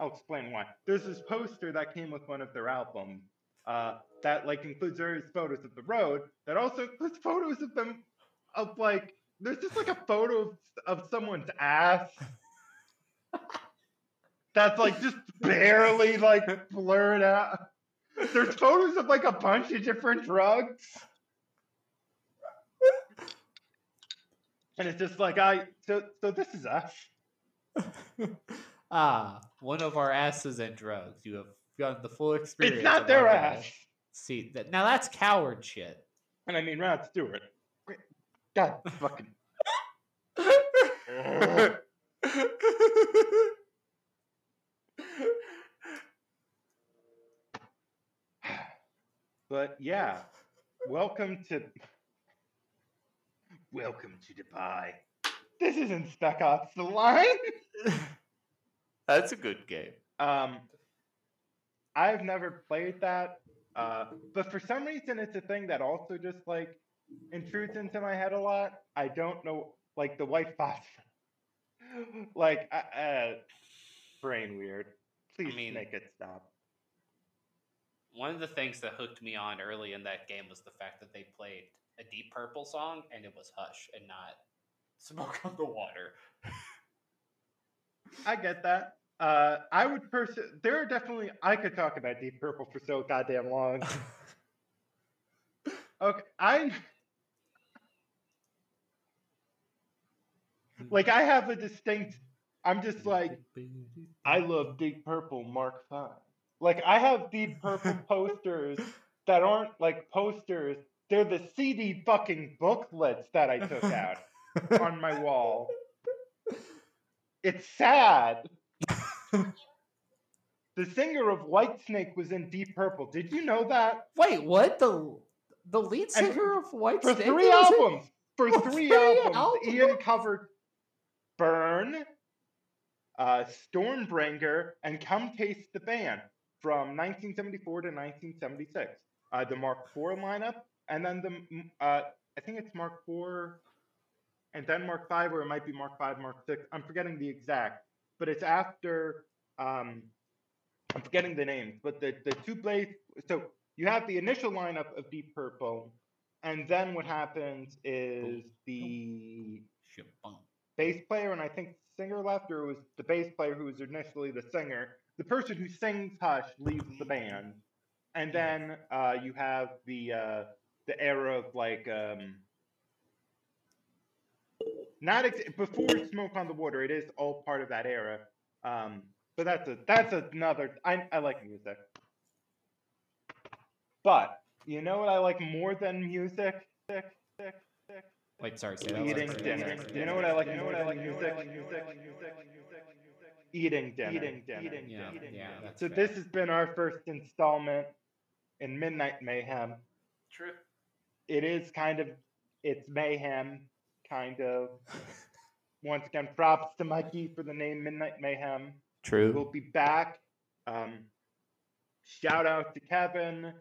I'll explain why. There's this poster that came with one of their albums uh, that like includes various photos of the road. That also includes photos of them of like there's just like a photo of, of someone's ass. That's like just barely like blurred out. There's photos of like a bunch of different drugs. And it's just like I so so this is us. ah, one of our asses and drugs. You have gotten the full experience. It's not their ass. See that now that's coward shit. And I mean Rod Stewart. God fucking But yeah, welcome to welcome to Dubai. This isn't Spec Ops: The Line. That's a good game. Um, I've never played that, uh, but for some reason, it's a thing that also just like intrudes into my head a lot. I don't know, like the white phosphorus, like uh, uh, brain weird. Please mean- make it stop. One of the things that hooked me on early in that game was the fact that they played a Deep Purple song and it was Hush and not Smoke on the Water. I get that. Uh, I would pers- There are definitely. I could talk about Deep Purple for so goddamn long. Okay, I like. I have a distinct. I'm just like. I love Deep Purple Mark Five. Like I have Deep Purple posters that aren't like posters. They're the CD fucking booklets that I took out on my wall. It's sad. the singer of Whitesnake was in Deep Purple. Did you know that? Wait, what? The the lead And singer of White For Snake three was in- albums. For For three three albums, Ian covered Burn, uh, Stormbringer, and Come Taste the Band from 1974 to 1976. Uh, the Mark IV lineup, and then the uh, I think it's Mark IV, and then Mark V, or it might be Mark V, Mark VI. I'm forgetting the exact, but it's after. Um, I'm forgetting the names, but the the two blades. So you have the initial lineup of Deep Purple, and then what happens is the bass player and I think singer left, or it was the bass player who was initially the singer. The person who sings Hush leaves the band, and then uh, you have the uh, the era of like um, not ex- before Smoke on the Water. It is all part of that era. Um, but that's a that's another. I I like music, but you know what I like more than music? Sick, sick, sick, Wait, sorry, say that Eating last dinner. again. You know what I like? You know what I like? Music. music, music, Eating dinner. Eating dinner. Yeah, yeah, that's So fair. this has been our first installment in Midnight Mayhem. True. It is kind of it's mayhem, kind of. Once again, props to Mikey for the name Midnight Mayhem. True. We'll be back. Um, shout out to Kevin.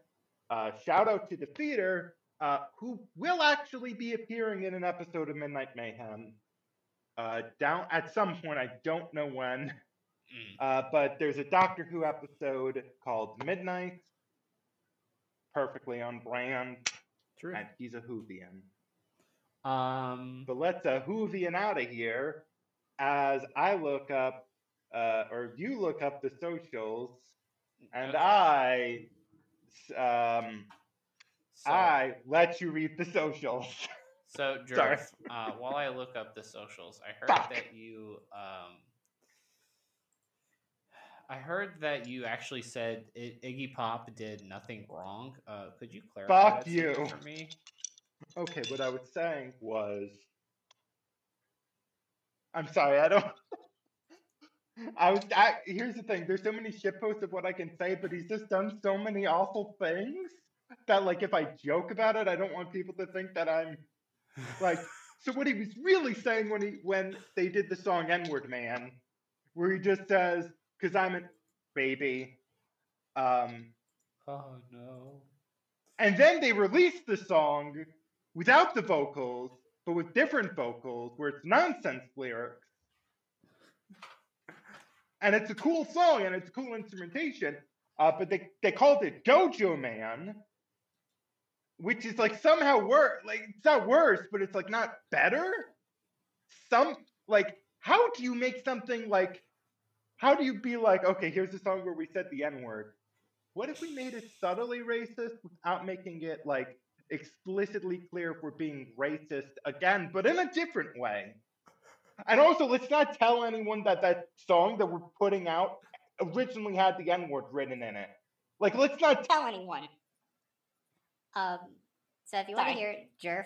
Uh, shout out to Defeater, uh, who will actually be appearing in an episode of Midnight Mayhem. Uh, down at some point, I don't know when, Mm. uh, but there's a Doctor Who episode called Midnight. Perfectly on brand, True. and he's a Whovian. Um, But let's uh, Whovian out of here as I look up, uh, or you look up the socials, and Okay. I, um, So, I let you read the socials. so. Jerf, uh, while I look up the socials, I heard Fuck. that you um, I heard that you actually said I- Iggy Pop did nothing wrong. Uh, could you clarify Fuck that you. for me? okay, what I was saying was, I'm sorry, I don't. I was. I, here's the thing. There's so many shit posts of what I can say, but he's just done so many awful things that like if I joke about it, I don't want people to think that I'm like. So what he was really saying when he when they did the song N-word Man, where he just says, "Cause I'm a baby," um, Oh no. and then they released the song without the vocals, but with different vocals, where it's nonsense lyrics. And it's a cool song and it's a cool instrumentation, uh, but they, they called it Dojo Man, which is like somehow worse. Like it's not worse, but it's like not better. Some like how do you make something like how do you be like okay here's a song where we said the n word what if we made it subtly racist without making it like explicitly clear if we're being racist again, but in a different way? And also, let's not tell anyone that that song that we're putting out originally had the N word written in it. Like, let's not Tell anyone. Um, so if you want to Sorry. hear Jerf,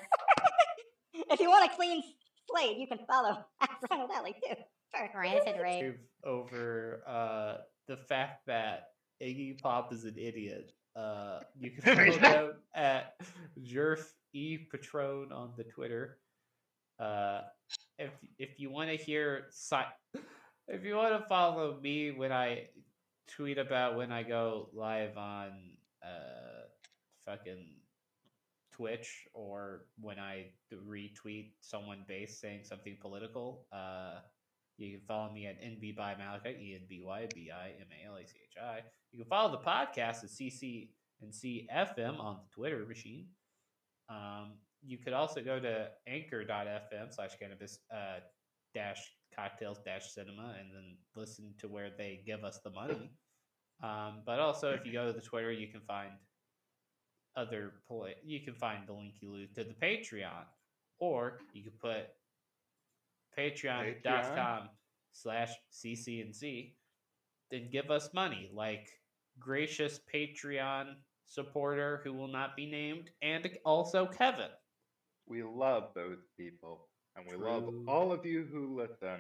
if you want a clean slate, you can follow Accidental Alley too. Sure. Rancid Ray, over uh, the fact that Iggy Pop is an idiot. Uh, you can follow them at Jerf E Patron on the Twitter. Uh, if if you want to hear si- if you want to follow me when I tweet about when I go live on uh fucking Twitch or when I retweet someone base saying something political, uh, you can follow me at NB by Malachi, E N B Y B I M A L A C H I. You can follow the podcast at CC and CFM on the Twitter machine. Um, you could also go to anchor.fm slash cannabis uh, dash cocktails dash cinema and then listen to where they give us the money. Um, but also, if you go to the Twitter, you can find other pla You can find the link you to the Patreon, or you can put patreon.com slash ccnc then give us money like gracious patreon supporter who will not be named and also kevin. We love those people, and we love all of you who listen.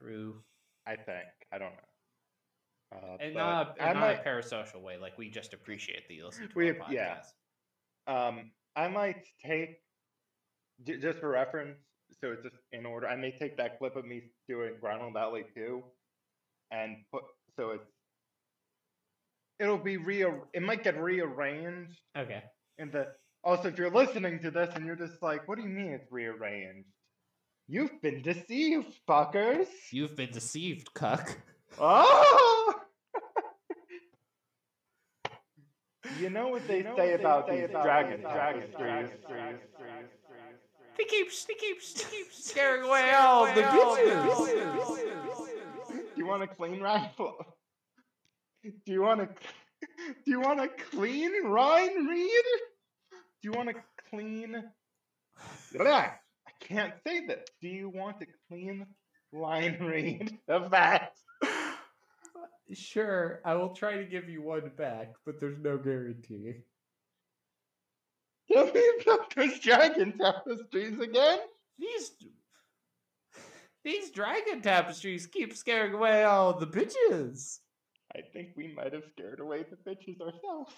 true. I think. I don't know. Uh, and not, and not might- a parasocial way like we just appreciate that you listen to We- our podcast yeah. Um, I might take just for reference, so it's just in order. I may take that clip of me doing Ronald Alley too, and put so it's it'll be re it might get rearranged okay in the. Also, if you're listening to this and you're just like, "What do you mean it's rearranged?" You've been deceived, fuckers. you've been deceived cuck Oh! you know what they say about these dragon tapestries. He keeps he keeps he keeps scaring away all the bitches Do you want a clean rifle? Do you want a Do you want a clean Ryan Reed? Do you want a clean Blah, I can't say this. Do you want a clean line read of that? Sure, I will try to give you one back, but there's no guarantee. Me about those dragon tapestries again. These these dragon tapestries keep scaring away all the bitches. I think we might have scared away the bitches ourselves.